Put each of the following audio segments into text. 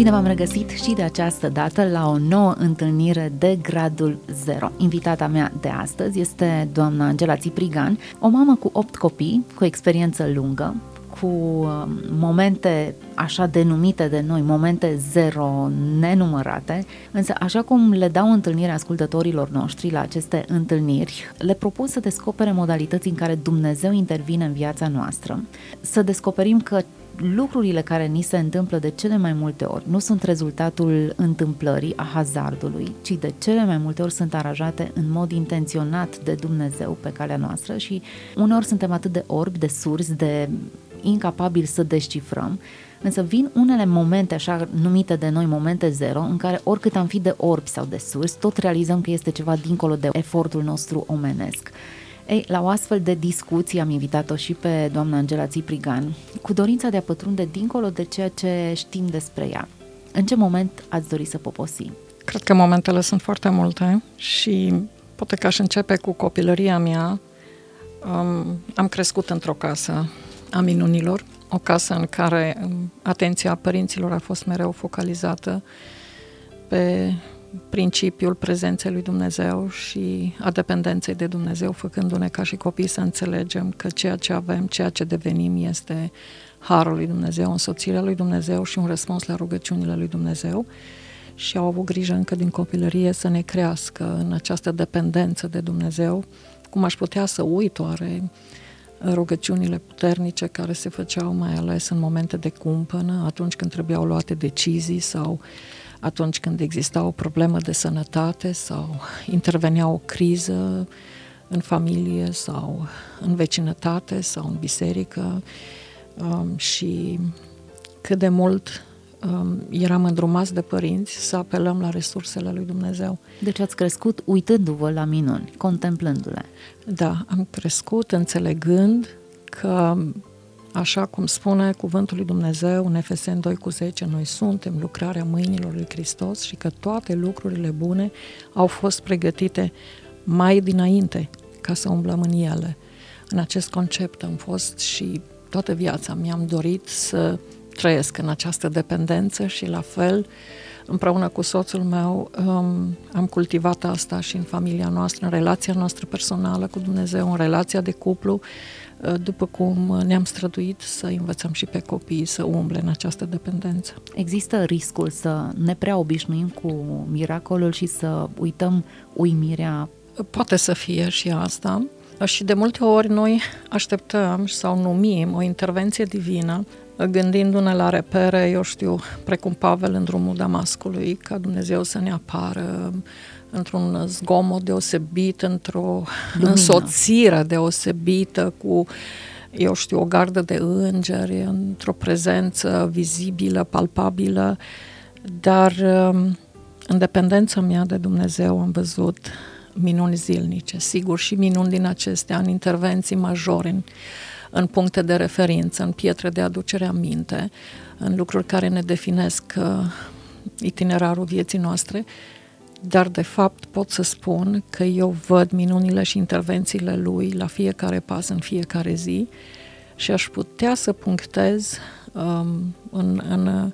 Bine v-am regăsit și de această dată la o nouă întâlnire de gradul 0. Invitata mea de astăzi este doamna Angela Țiprigan, o mamă cu 8 copii, cu experiență lungă, cu um, momente așa denumite de noi, momente zero nenumărate, însă așa cum le dau întâlnire ascultătorilor noștri la aceste întâlniri, le propun să descopere modalități în care Dumnezeu intervine în viața noastră, să descoperim că lucrurile care ni se întâmplă de cele mai multe ori nu sunt rezultatul întâmplării, a hazardului, ci de cele mai multe ori sunt aranjate în mod intenționat de Dumnezeu pe calea noastră și uneori suntem atât de orbi, de surzi, de incapabili să descifrăm, însă vin unele momente așa numite de noi momente zero, în care oricât am fi de orbi sau de surzi, tot realizăm că este ceva dincolo de efortul nostru omenesc. Ei, la o astfel de discuție am invitat-o și pe doamna Angela Țiprigan, cu dorința de a pătrunde dincolo de ceea ce știm despre ea. În ce moment ați dori să poposi? Cred că momentele sunt foarte multe și poate că aș începe cu copilăria mea. Um, am crescut într-o casă a minunilor, o casă în care um, atenția părinților a fost mereu focalizată pe principiul prezenței lui Dumnezeu și a dependenței de Dumnezeu, făcându-ne ca și copii să înțelegem că ceea ce avem, ceea ce devenim este harul lui Dumnezeu, însoțirea lui Dumnezeu și un răspuns la rugăciunile lui Dumnezeu și au avut grijă încă din copilărie să ne crească în această dependență de Dumnezeu. Cum aș putea să uit oare rugăciunile puternice care se făceau mai ales în momente de cumpănă, atunci când trebuiau luate decizii sau uh, atunci când exista o problemă de sănătate sau intervenea o criză în familie sau în vecinătate sau în biserică um, și cât de mult um, eram îndrumați de părinți să apelăm la resursele lui Dumnezeu. Deci ați crescut uitându-vă la minuni, contemplându-le. Da, am crescut înțelegând că Așa cum spune cuvântul lui Dumnezeu în Efesen 2 cu 10, noi suntem lucrarea mâinilor lui Hristos și că toate lucrurile bune au fost pregătite mai dinainte ca să umblăm în ele. În acest concept am fost și toată viața mi-am dorit să trăiesc în această dependență și la fel împreună cu soțul meu um, am cultivat asta și în familia noastră, în relația noastră personală cu Dumnezeu, în relația de cuplu Uh, după cum ne-am străduit să învățăm și pe copii să umble în această dependență. Există riscul să ne prea obișnuim cu miracolul și să uităm uimirea? Poate să fie și asta. Și de multe ori noi așteptăm sau numim o intervenție divină gândindu-ne la repere, eu știu, precum Pavel în drumul Damascului, ca Dumnezeu să ne apară într-un zgomot deosebit, într-o Lumină. însoțire deosebită cu eu știu, o gardă de îngeri, într-o prezență vizibilă, palpabilă, dar um, în dependența mea de Dumnezeu am văzut minuni zilnice, sigur, și minuni din acestea în intervenții majore, în, în puncte de referință, în pietre de aducere a minte, în lucruri care ne definesc uh, itinerarul vieții noastre. Dar de fapt pot să spun că eu văd minunile și intervențiile lui la fiecare pas în fiecare zi și aș putea să punctez um, în, în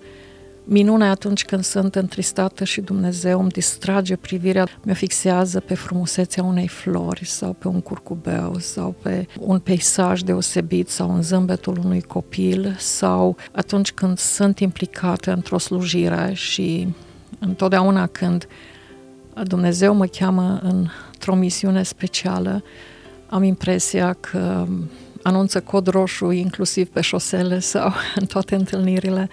minune atunci când sunt întristată și Dumnezeu îmi distrage privirea, mă fixează pe frumusețea unei flori sau pe un curcubeu sau pe un peisaj deosebit sau în zâmbetul unui copil sau atunci când sunt implicată într-o slujire și întotdeauna când Dumnezeu mă cheamă într-o misiune specială, am impresia că anunță cod roșu inclusiv pe șosele sau în toate întâlnirile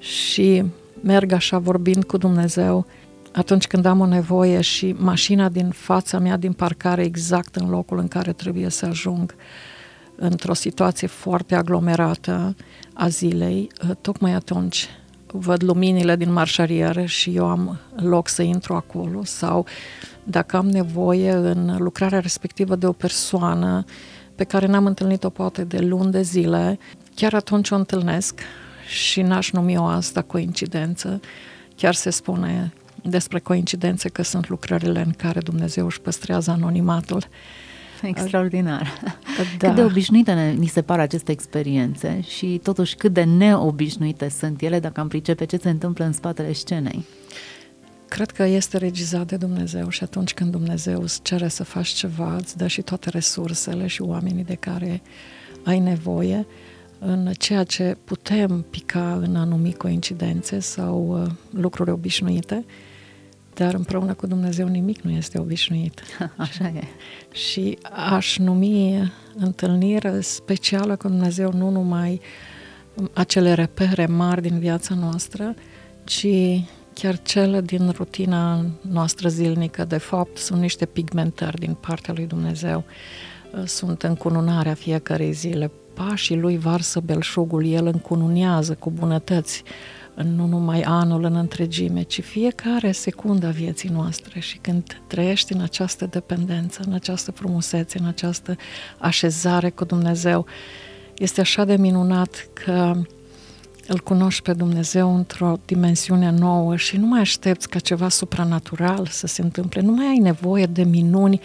și merg așa vorbind cu Dumnezeu atunci când am o nevoie și mașina din fața mea din parcare exact în locul în care trebuie să ajung într-o situație foarte aglomerată a zilei, tocmai atunci văd luminile din marșarieră și eu am loc să intru acolo sau dacă am nevoie în lucrarea respectivă de o persoană pe care n-am întâlnit-o poate de luni de zile, chiar atunci o întâlnesc și n-aș numi o asta coincidență. Chiar se spune despre coincidențe că sunt lucrările în care Dumnezeu își păstrează anonimatul. Extraordinar. Da. Cât de obișnuite ne, ni se par aceste experiențe și totuși cât de neobișnuite sunt ele dacă am pricepe ce se întâmplă în spatele scenei. Cred că este regizat de Dumnezeu și atunci când Dumnezeu îți cere să faci ceva, îți dă și toate resursele și oamenii de care ai nevoie în ceea ce putem pica în anumite coincidențe sau uh, lucruri obișnuite, dar împreună cu Dumnezeu nimic nu este obișnuit. Așa e. Și aș numi întâlnire specială cu Dumnezeu nu numai acele repere mari din viața noastră, ci chiar cele din rutina noastră zilnică. De fapt, sunt niște pigmentări din partea lui Dumnezeu. Sunt încununarea fiecarei zile. Pașii lui varsă belșugul, el încununează cu bunătăți nu numai anul în întregime, ci fiecare secundă a vieții noastre. Și când trăiești în această dependență, în această frumusețe, în această așezare cu Dumnezeu, este așa de minunat că îl cunoști pe Dumnezeu într-o dimensiune nouă și nu mai aștepți ca ceva supranatural să se întâmple, nu mai ai nevoie de minuni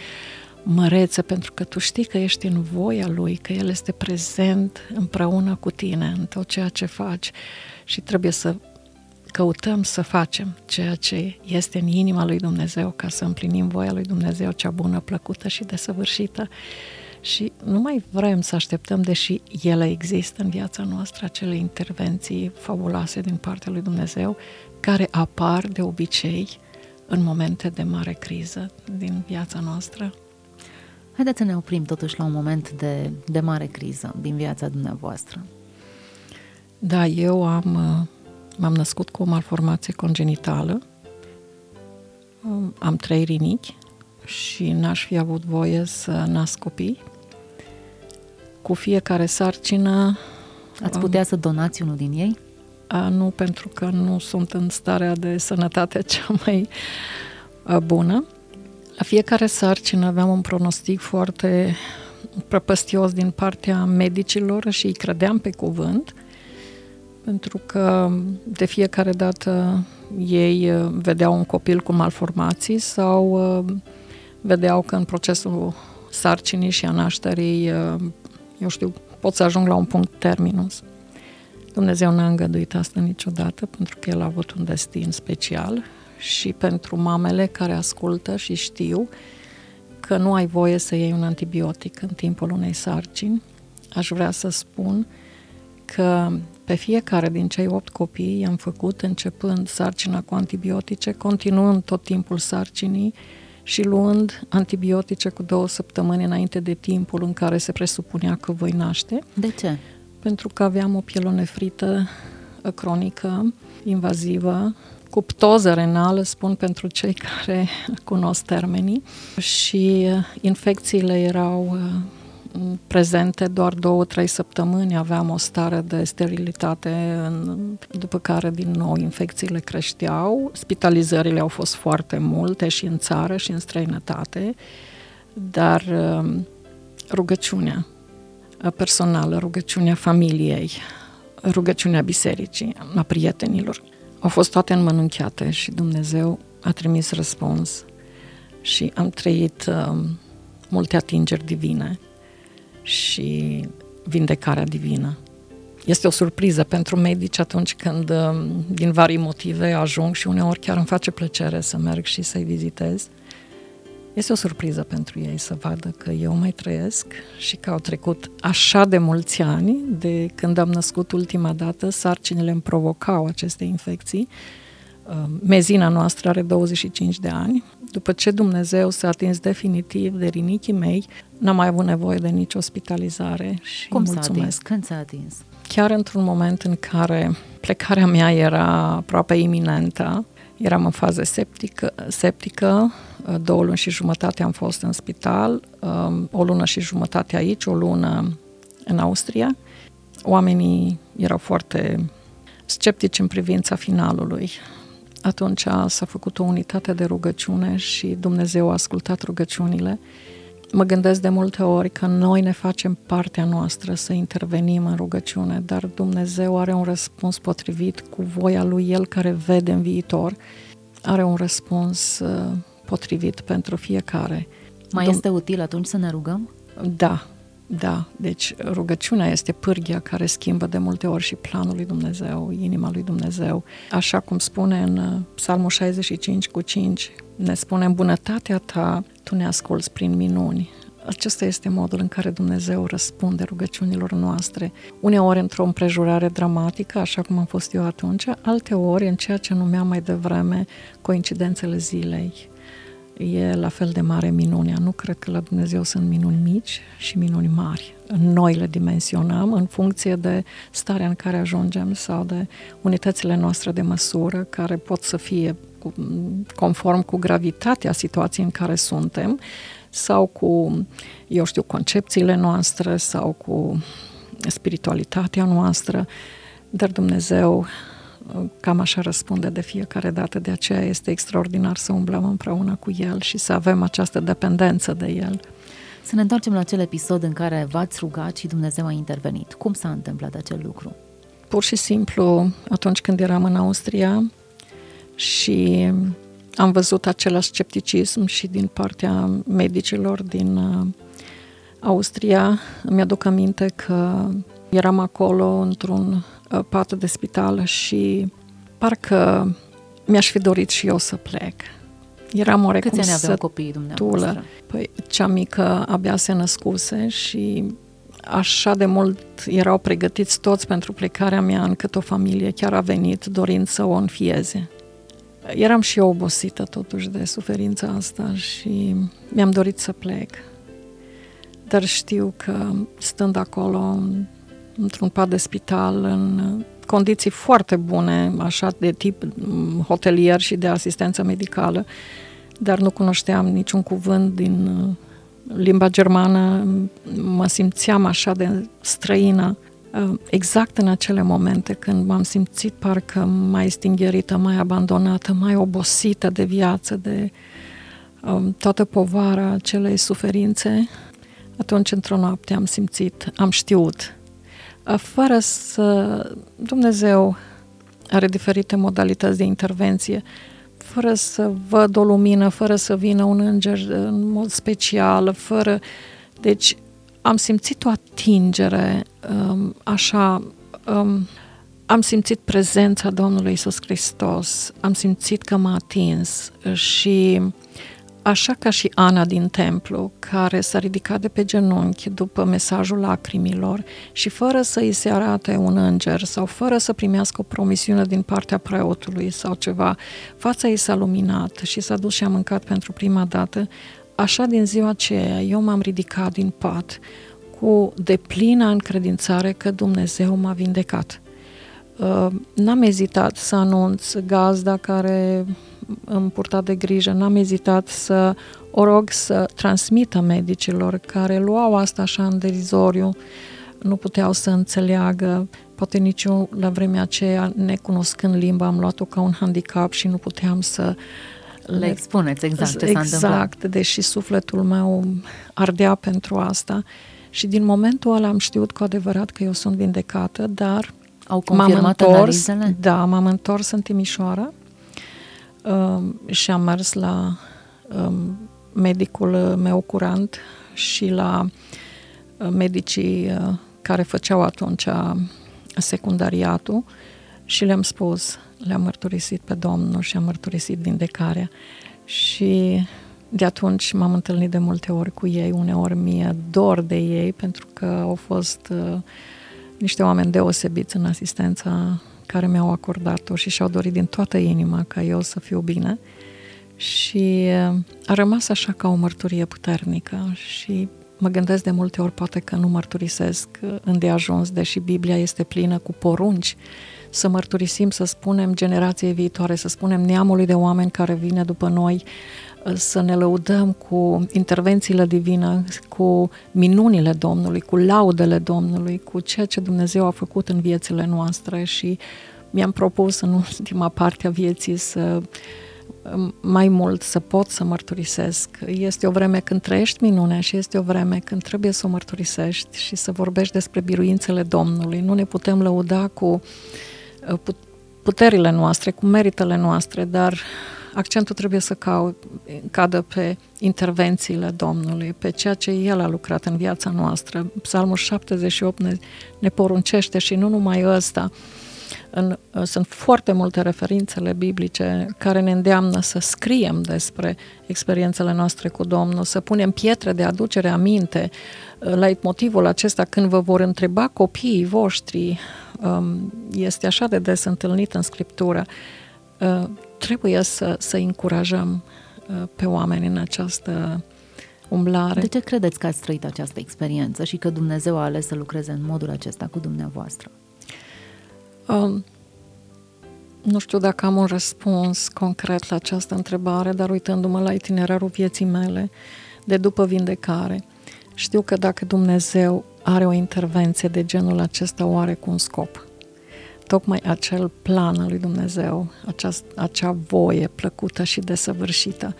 mărețe, pentru că tu știi că ești în voia Lui, că El este prezent împreună cu tine în tot ceea ce faci și trebuie să căutăm să facem ceea ce este în inima lui Dumnezeu ca să împlinim voia lui Dumnezeu cea bună, plăcută și desăvârșită. Și nu mai vrem să așteptăm, deși ele există în viața noastră, acele intervenții fabuloase din partea lui Dumnezeu, care apar de obicei în momente de mare criză din viața noastră. Haideți să ne oprim totuși la un moment de, de mare criză din viața dumneavoastră. Da, eu am, uh, m-am născut cu o malformație congenitală, um, am trei rinichi și n-aș fi avut voie să nasc copii. Cu fiecare sarcină... Ați putea să donați unul din ei? A, nu, pentru că nu sunt în starea de sănătate cea mai a, bună. La fiecare sarcină aveam un pronostic foarte prăpăstios din partea medicilor și îi credeam pe cuvânt – pentru că de fiecare dată ei uh, vedeau un copil cu malformații sau uh, vedeau că în procesul sarcinii și a nașterii, uh, eu știu, pot să ajung la un punct terminus. Dumnezeu n-a îngăduit asta niciodată pentru că El a avut un destin special și pentru mamele care ascultă și știu că nu ai voie să iei un antibiotic în timpul unei sarcini, aș vrea să spun că pe fiecare din cei opt copii i-am făcut începând sarcina cu antibiotice, continuând tot timpul sarcinii și luând antibiotice cu două săptămâni înainte de timpul în care se presupunea că voi naște. De ce? Pentru că aveam o pielonefrită cronică, invazivă, cu ptoză renală, spun pentru cei care cunosc termenii, și infecțiile erau prezente doar două, trei săptămâni, aveam o stare de sterilitate, în, după care din nou infecțiile creșteau, spitalizările au fost foarte multe și în țară și în străinătate, dar um, rugăciunea personală, rugăciunea familiei, rugăciunea bisericii, a prietenilor, au fost toate înmănunchiate și Dumnezeu a trimis răspuns și am trăit uh, multe atingeri divine și vindecarea divină. Este o surpriză pentru medici atunci când, um, din vari motive, ajung și uneori chiar îmi face plăcere să merg și să-i vizitez. Este o surpriză pentru ei să vadă că eu mai trăiesc și că au trecut așa de mulți ani de când am născut ultima dată, sarcinile îmi provocau aceste infecții. Um, mezina noastră are 25 de ani. După ce Dumnezeu s-a atins definitiv de rinichii mei, N-am mai avut nevoie de nicio ospitalizare și Cum mulțumesc. s-a atins? Când s-a atins? Chiar într-un moment în care plecarea mea era aproape iminentă, eram în fază septică, septică, două luni și jumătate am fost în spital, um, o lună și jumătate aici, o lună în Austria. Oamenii erau foarte sceptici în privința finalului. Atunci s-a făcut o unitate de rugăciune și Dumnezeu a ascultat rugăciunile. Mă gândesc de multe ori că noi ne facem partea noastră să intervenim în rugăciune, dar Dumnezeu are un răspuns potrivit cu voia lui El care vede în viitor. Are un răspuns uh, potrivit pentru fiecare. Mai Dum- este util atunci să ne rugăm? Da, da, deci rugăciunea este pârghia care schimbă de multe ori și planul lui Dumnezeu, inima lui Dumnezeu. Așa cum spune în uh, Psalmul 65 cu 5, ne spune în bunătatea ta, tu ne asculți prin minuni. Acesta este modul în care Dumnezeu răspunde rugăciunilor noastre. Uneori într-o împrejurare dramatică, așa cum am fost eu atunci, alte ori în ceea ce numeam mai devreme coincidențele zilei e la fel de mare minunea. Nu cred că la Dumnezeu sunt minuni mici și minuni mari. Noi le dimensionăm în funcție de starea în care ajungem sau de unitățile noastre de măsură, care pot să fie conform cu gravitatea situației în care suntem sau cu, eu știu, concepțiile noastre sau cu spiritualitatea noastră, dar Dumnezeu cam așa răspunde de fiecare dată, de aceea este extraordinar să umblăm împreună cu El și să avem această dependență de El. Să ne întoarcem la acel episod în care v-ați rugat și Dumnezeu a intervenit. Cum s-a întâmplat acel lucru? Pur și simplu, atunci când eram în Austria și am văzut același scepticism și din partea medicilor din uh, Austria, îmi aduc aminte că eram acolo într-un Uh, pat de spital și parcă mi-aș fi dorit și eu să plec. Eram oarecum Câți ani aveau copiii dumneavoastră? Păi, cea mică abia se născuse și așa de mult erau pregătiți toți pentru plecarea mea încât o familie chiar a venit dorind să o înfieze. Eram și eu obosită totuși de suferința asta și mi-am dorit să plec. Dar știu că stând acolo într-un pat de spital, în condiții foarte bune, așa de tip mm, hotelier și de asistență medicală, dar nu cunoșteam niciun cuvânt din uh, limba germană, mă simțeam așa de străină. Uh, exact în acele momente când m-am simțit parcă mai stingherită, mai abandonată, mai obosită de viață, de um, toată povara acelei suferințe, atunci într-o noapte am simțit, am știut fără să... Dumnezeu are diferite modalități de intervenție, fără să văd o lumină, fără să vină un înger în mod special, fără... Deci am simțit o atingere, um, așa, um, am simțit prezența Domnului Isus Hristos, am simțit că m-a atins și Așa ca și Ana din templu, care s-a ridicat de pe genunchi după mesajul lacrimilor și fără să îi se arate un înger sau fără să primească o promisiune din partea preotului sau ceva, fața ei s-a luminat și s-a dus și a mâncat pentru prima dată, așa din ziua aceea eu m-am ridicat din pat cu deplină încredințare că Dumnezeu m-a vindecat. Uh, n-am ezitat să anunț gazda care îmi purta de grijă, n-am ezitat să o rog să transmită medicilor care luau asta așa în derizoriu, nu puteau să înțeleagă, poate nici eu la vremea aceea, necunoscând limba, am luat-o ca un handicap și nu puteam să le expuneți exact ce exact, s-a întâmplat. Exact, deși sufletul meu ardea pentru asta. Și din momentul ăla am știut cu adevărat că eu sunt vindecată, dar Au confirmat m-am întors, analizele? Da, m-am întors în Timișoara Um, și am mers la um, medicul meu curant și la uh, medicii uh, care făceau atunci secundariatul și le-am spus, le-am mărturisit pe Domnul și am mărturisit vindecarea. Și de atunci m-am întâlnit de multe ori cu ei, uneori mie dor de ei pentru că au fost uh, niște oameni deosebiți în asistența care mi-au acordat-o și și-au dorit din toată inima ca eu să fiu bine. Și uh, a rămas așa ca o mărturie puternică și mă gândesc de multe ori poate că nu mărturisesc uh, îndeajuns, deși Biblia este plină cu porunci să mărturisim, să spunem generației viitoare, să spunem neamului de oameni care vine după noi, uh, să ne lăudăm cu intervențiile divine, cu minunile Domnului, cu laudele Domnului, cu ceea ce Dumnezeu a făcut în viețile noastre și mi-am propus în ultima parte a vieții să mai mult să pot să mărturisesc. Este o vreme când trăiești minunea și este o vreme când trebuie să o mărturisești și să vorbești despre biruințele Domnului. Nu ne putem lăuda cu uh, puterile noastre, cu meritele noastre, dar accentul trebuie să cau, cadă pe intervențiile Domnului, pe ceea ce El a lucrat în viața noastră. Psalmul 78 ne, ne poruncește și nu numai ăsta, în, sunt foarte multe referințele biblice care ne îndeamnă să scriem despre experiențele noastre cu Domnul, să punem pietre de aducere aminte. La motivul acesta, când vă vor întreba copiii voștri, um, este așa de des întâlnit în Scriptură, uh, trebuie să, să încurajăm uh, pe oameni în această umblare. De ce credeți că ați trăit această experiență și că Dumnezeu a ales să lucreze în modul acesta cu dumneavoastră? Um, nu știu dacă am un răspuns concret la această întrebare, dar uitându-mă la itinerarul vieții mele de după vindecare, știu că dacă Dumnezeu are o intervenție de genul acesta, o are cu un scop. Tocmai acel plan al lui Dumnezeu, acea, acea voie plăcută și desăvârșită.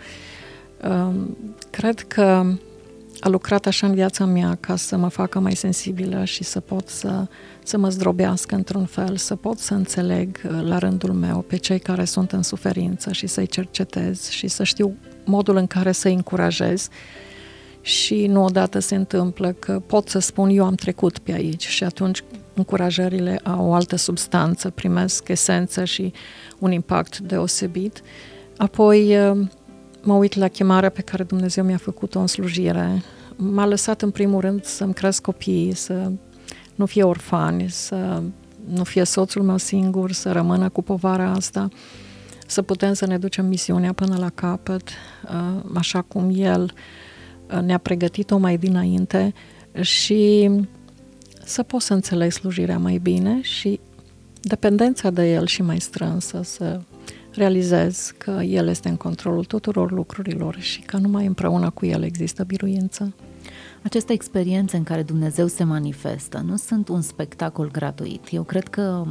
Um, cred că a lucrat așa în viața mea ca să mă facă mai sensibilă și să pot să, să mă zdrobească într-un fel, să pot să înțeleg uh, la rândul meu pe cei care sunt în suferință și să-i cercetez și să știu modul în care să-i încurajez și nu odată se întâmplă că pot să spun eu am trecut pe aici și atunci încurajările au o altă substanță, primesc esență și un impact deosebit. Apoi uh, mă uit la chemarea pe care Dumnezeu mi-a făcut-o în slujire. M-a lăsat în primul rând să-mi cresc copiii, să nu fie orfani, să nu fie soțul meu singur, să rămână cu povara asta, să putem să ne ducem misiunea până la capăt, uh, așa cum El uh, ne-a pregătit-o mai dinainte și să pot să înțeleg slujirea mai bine și dependența de El și mai strânsă, să realizez că El este în controlul tuturor lucrurilor și că numai împreună cu El există biruință. Aceste experiențe în care Dumnezeu se manifestă nu sunt un spectacol gratuit. Eu cred că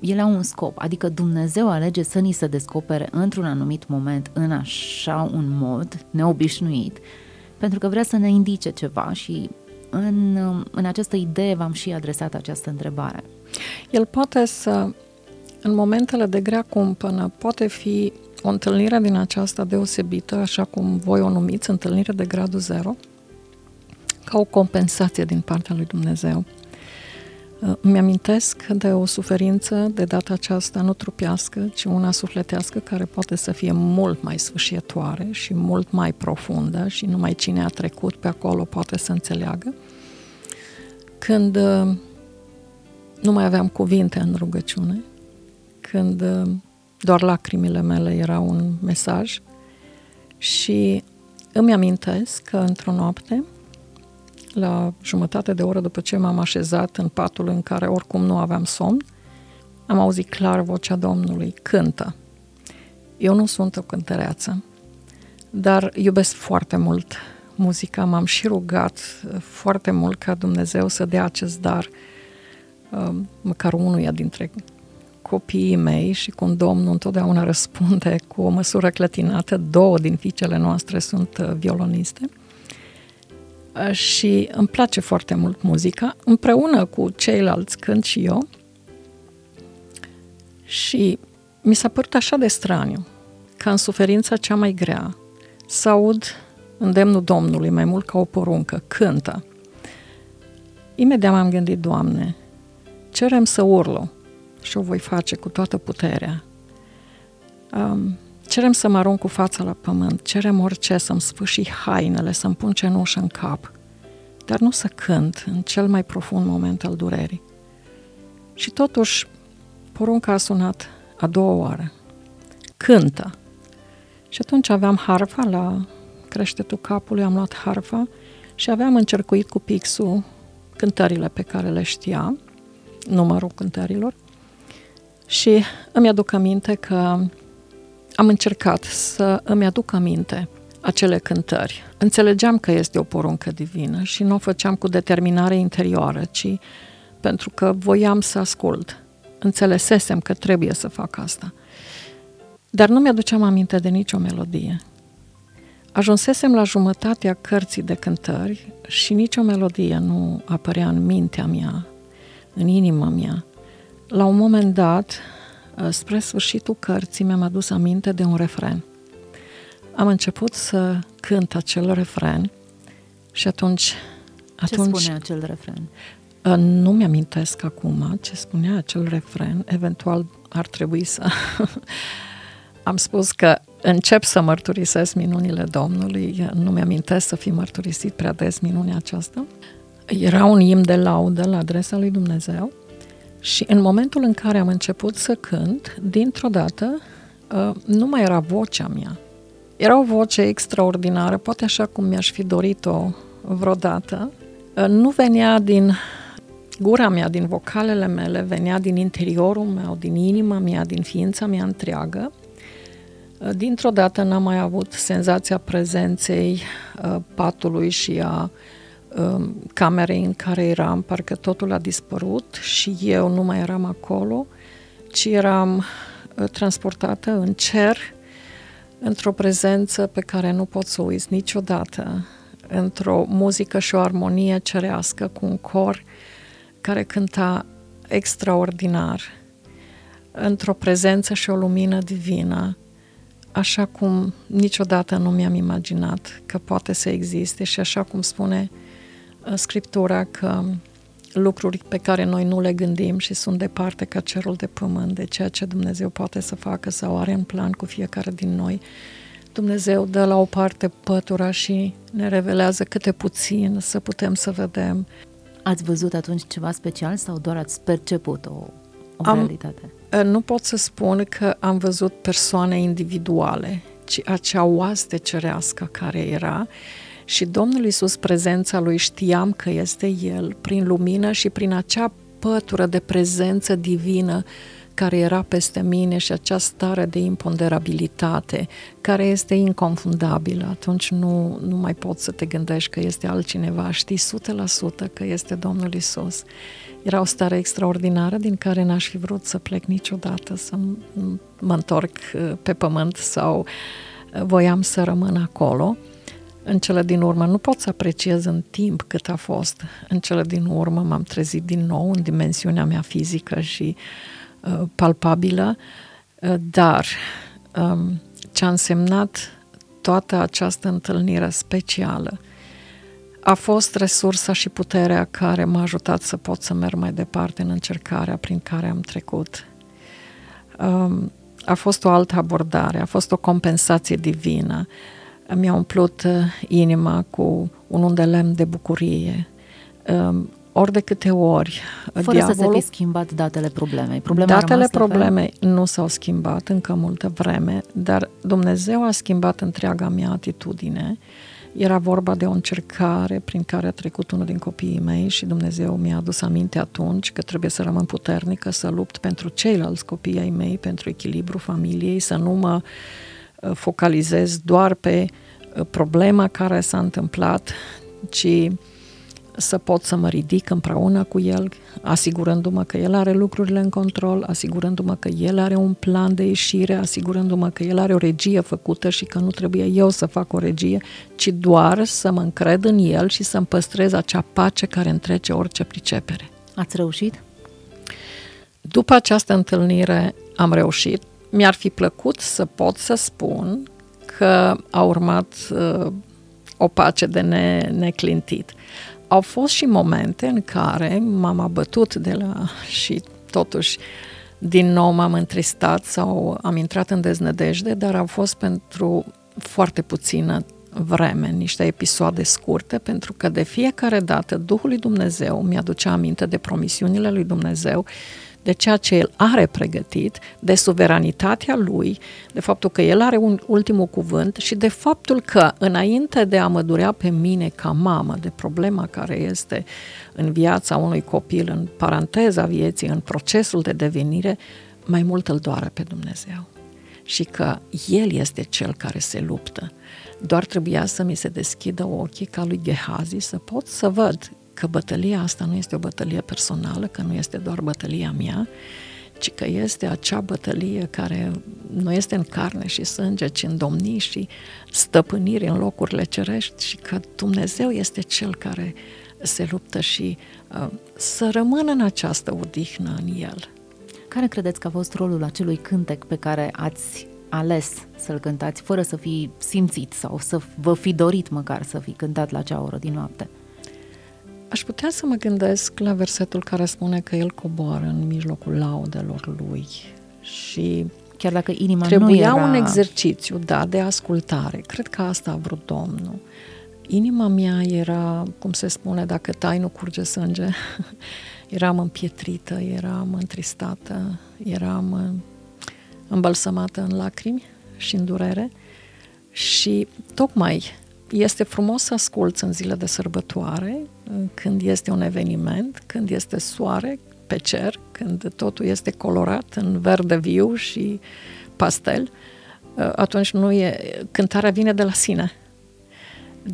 ele au un scop, adică Dumnezeu alege să ni se descopere într-un anumit moment în așa un mod neobișnuit, pentru că vrea să ne indice ceva și în, în această idee v-am și adresat această întrebare. El poate să în momentele de grea cumpănă poate fi o întâlnire din aceasta deosebită, așa cum voi o numiți, întâlnire de gradul zero, ca o compensație din partea lui Dumnezeu. Uh, îmi amintesc de o suferință de data aceasta nu trupească, ci una sufletească care poate să fie mult mai sfârșietoare și mult mai profundă și numai cine a trecut pe acolo poate să înțeleagă. Când uh, nu mai aveam cuvinte în rugăciune, când uh, doar lacrimile mele erau un mesaj și îmi amintesc că într-o noapte, la jumătate de oră după ce m-am așezat în patul în care oricum nu aveam somn, am auzit clar vocea Domnului, cântă. Eu nu sunt o cântăreață, dar iubesc foarte mult muzica, m-am și rugat uh, foarte mult ca Dumnezeu să dea acest dar uh, măcar unuia dintre copiii mei și cum Domnul întotdeauna răspunde cu o măsură clătinată, două din fiicele noastre sunt uh, violoniste. Uh, și îmi place foarte mult muzica, împreună cu ceilalți cânt și eu. Și mi s-a părut așa de straniu ca în suferința cea mai grea să aud îndemnul Domnului mai mult ca o poruncă, cântă. Imediat m-am gândit, Doamne, cerem să urlu, și o voi face cu toată puterea. Um, cerem să mă arunc cu fața la pământ, cerem orice, să-mi sfârși hainele, să-mi pun cenușă în cap, dar nu să cânt în cel mai profund moment al durerii. Și totuși, porunca a sunat a doua oară. Cântă. Și atunci aveam harfa la creștetul capului, am luat harfa și aveam încercuit cu pixul cântările pe care le știam, numărul cântărilor, și îmi aduc aminte că am încercat să îmi aduc aminte acele cântări. Înțelegeam că este o poruncă divină și nu o făceam cu determinare interioară, ci pentru că voiam să ascult. înțelesesem că trebuie să fac asta. Dar nu mi-aduceam aminte de nicio melodie. Ajunsesem la jumătatea cărții de cântări și nicio melodie nu apărea în mintea mea, în inima mea. La un moment dat, spre sfârșitul cărții, mi-am adus aminte de un refren. Am început să cânt acel refren și atunci... atunci ce spune acel refren? Nu mi-amintesc acum ce spunea acel refren, eventual ar trebui să... Am spus că încep să mărturisesc minunile Domnului, nu mi-amintesc să fi mărturisit prea des minunea aceasta. Era un imn de laudă la adresa lui Dumnezeu și în momentul în care am început să cânt, dintr-o dată uh, nu mai era vocea mea. Era o voce extraordinară, poate așa cum mi-aș fi dorit-o vreodată. Uh, nu venea din gura mea, din vocalele mele, venea din interiorul meu, din inima mea, din ființa mea întreagă. Uh, dintr-o dată n-am mai avut senzația prezenței patului și a Um, camerei în care eram, parcă totul a dispărut și eu nu mai eram acolo, ci eram uh, transportată în cer, într-o prezență pe care nu pot să o uiți niciodată, într-o muzică și o armonie cerească cu un cor care cânta extraordinar, într-o prezență și o lumină divină, așa cum niciodată nu mi-am imaginat că poate să existe și așa cum spune Scriptura că lucruri pe care noi nu le gândim și sunt departe ca cerul de pământ de ceea ce Dumnezeu poate să facă sau are în plan cu fiecare din noi. Dumnezeu dă la o parte pătura și ne revelează câte puțin să putem să vedem. Ați văzut atunci ceva special sau doar ați perceput o, o am, realitate? Nu pot să spun că am văzut persoane individuale, ci acea oaste cerească care era și Domnul Iisus, prezența Lui, știam că este El, prin lumină și prin acea pătură de prezență divină care era peste mine și acea stare de imponderabilitate care este inconfundabilă. Atunci nu, nu mai poți să te gândești că este altcineva. Știi 100% că este Domnul Isus. Era o stare extraordinară din care n-aș fi vrut să plec niciodată, să mă întorc uh, pe pământ sau uh, voiam să rămân acolo în cele din urmă nu pot să apreciez în timp cât a fost. În cele din urmă m-am trezit din nou în dimensiunea mea fizică și uh, palpabilă, uh, dar um, ce a însemnat toată această întâlnire specială a fost resursa și puterea care m-a ajutat să pot să merg mai departe în încercarea prin care am trecut. Um, a fost o altă abordare, a fost o compensație divină. Uh, mi-a umplut uh, inima cu un undelem de bucurie. Um, ori de câte ori uh, Fără diavolul, să se fi schimbat datele problemei. Problema datele problemei nu s-au schimbat încă multă vreme, dar Dumnezeu a schimbat întreaga mea atitudine. Era vorba de o încercare prin care a trecut unul din copiii mei și Dumnezeu mi-a adus aminte atunci că trebuie să rămân puternică, să lupt pentru ceilalți copii ai mei, pentru echilibru familiei, să nu mă uh, Uh, focalizez doar pe uh, problema care s-a întâmplat, ci să pot să mă ridic împreună cu el, asigurându-mă că el are lucrurile în control, asigurându-mă că el are un plan de ieșire, asigurându-mă că el are o regie făcută și că nu trebuie eu să fac o regie, ci doar să mă încred în el și să-mi păstrez acea pace care întrece orice pricepere. Ați reușit? După această întâlnire am reușit, mi-ar fi plăcut să pot să spun că a urmat uh, o pace de ne, neclintit. Au fost și momente în care m-am abătut de la și totuși din nou m-am întristat sau am intrat în deznădejde, dar au fost pentru foarte puțină vreme, niște episoade scurte, pentru că de fiecare dată Duhul lui Dumnezeu mi-aducea aminte de promisiunile lui Dumnezeu de ceea ce el are pregătit, de suveranitatea lui, de faptul că el are un ultimul cuvânt și de faptul că înainte de a mă durea pe mine ca mamă de problema care este în viața unui copil, în paranteza vieții, în procesul de devenire, mai mult îl doare pe Dumnezeu. Și că El este Cel care se luptă. Doar trebuia să mi se deschidă ochii ca lui Gehazi să pot să văd că bătălia asta nu este o bătălie personală, că nu este doar bătălia mea, ci că este acea bătălie care nu este în carne și sânge, ci în domnii și stăpâniri în locurile cerești și că Dumnezeu este Cel care se luptă și uh, să rămână în această odihnă în El. Care credeți că a fost rolul acelui cântec pe care ați ales să-l cântați fără să fi simțit sau să vă fi dorit măcar să fi cântat la acea oră din noapte? Aș putea să mă gândesc la versetul care spune că el coboară în mijlocul laudelor lui și chiar dacă inima trebuia nu era... un exercițiu, da, de ascultare. Cred că asta a vrut Domnul. Inima mea era, cum se spune, dacă tai nu curge sânge, eram împietrită, eram întristată, eram îmbălsămată în lacrimi și în durere și tocmai este frumos să asculți în zile de sărbătoare, când este un eveniment, când este soare pe cer, când totul este colorat în verde viu și pastel, atunci nu e, cântarea vine de la sine.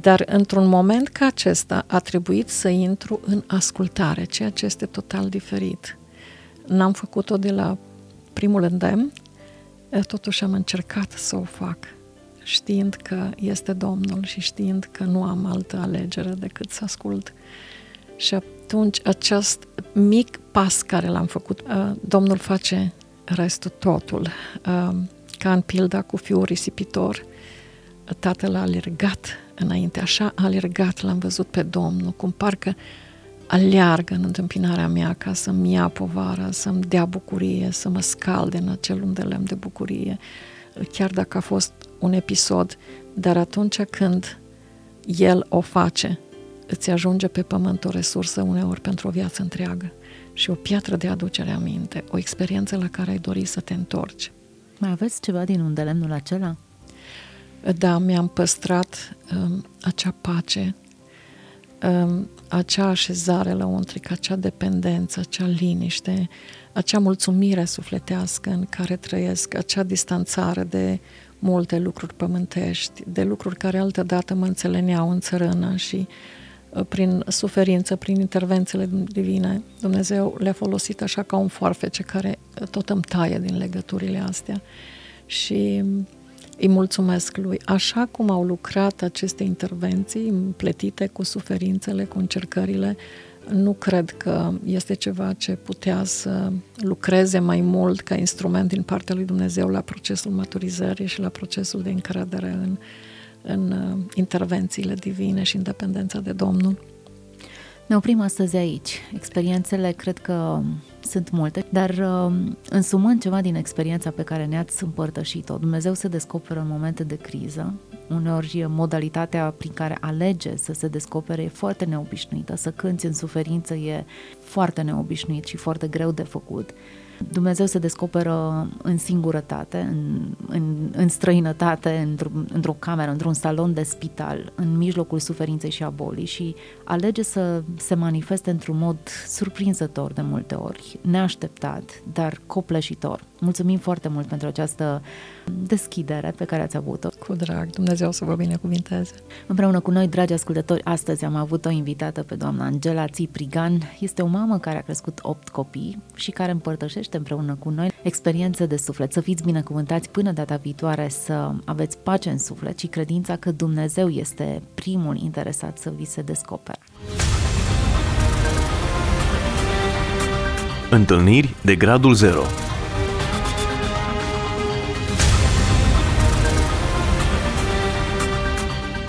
Dar într-un moment ca acesta a trebuit să intru în ascultare, ceea ce este total diferit. N-am făcut-o de la primul îndemn, totuși am încercat să o fac, știind că este Domnul și știind că nu am altă alegere decât să ascult. Și atunci acest mic pas care l-am făcut, Domnul face restul totul. Ca în pilda cu fiul risipitor, tatăl a alergat înainte, așa a alergat, l-am văzut pe Domnul, cum parcă aleargă în întâmpinarea mea ca să-mi ia povara, să-mi dea bucurie, să mă scalde în acel unde lemn de bucurie, chiar dacă a fost un episod, dar atunci când el o face, îți ajunge pe pământ o resursă uneori pentru o viață întreagă și o piatră de aducere aminte, o experiență la care ai dori să te întorci. Mai aveți ceva din undelemnul acela? Da, mi-am păstrat um, acea pace, um, acea așezare la untric, acea dependență, acea liniște, acea mulțumire sufletească în care trăiesc, acea distanțare de multe lucruri pământești, de lucruri care altădată mă înțeleneau în țărână și uh, prin suferință, prin intervențiile divine, Dumnezeu le-a folosit așa ca un foarfece care tot îmi taie din legăturile astea. Și îi mulțumesc lui. Așa cum au lucrat aceste intervenții împletite cu suferințele, cu încercările, nu cred că este ceva ce putea să lucreze mai mult ca instrument din partea lui Dumnezeu la procesul maturizării și la procesul de încredere în, în uh, intervențiile divine și independența de Domnul. Ne oprim astăzi aici. Experiențele cred că sunt multe, dar uh, însumând ceva din experiența pe care ne-ați împărtășit-o, Dumnezeu se descoperă în momente de criză, uneori modalitatea prin care alege să se descopere e foarte neobișnuită, să cânți în suferință e foarte neobișnuit și foarte greu de făcut. Dumnezeu se descoperă în singurătate, în, în, în străinătate, într-o, într-o cameră, într-un salon de spital, în mijlocul suferinței și a bolii și alege să se manifeste într-un mod surprinzător de multe ori, neașteptat, dar copleșitor. Mulțumim foarte mult pentru această deschidere pe care ați avut-o. Cu drag, Dumnezeu să vă binecuvinteze. Împreună cu noi, dragi ascultători, astăzi am avut o invitată pe doamna Angela Țiprigan. Este o mamă care a crescut 8 copii și care împărtășește împreună cu noi experiențe de suflet. Să fiți binecuvântați până data viitoare, să aveți pace în suflet și credința că Dumnezeu este primul interesat să vi se descopere. Întâlniri de gradul 0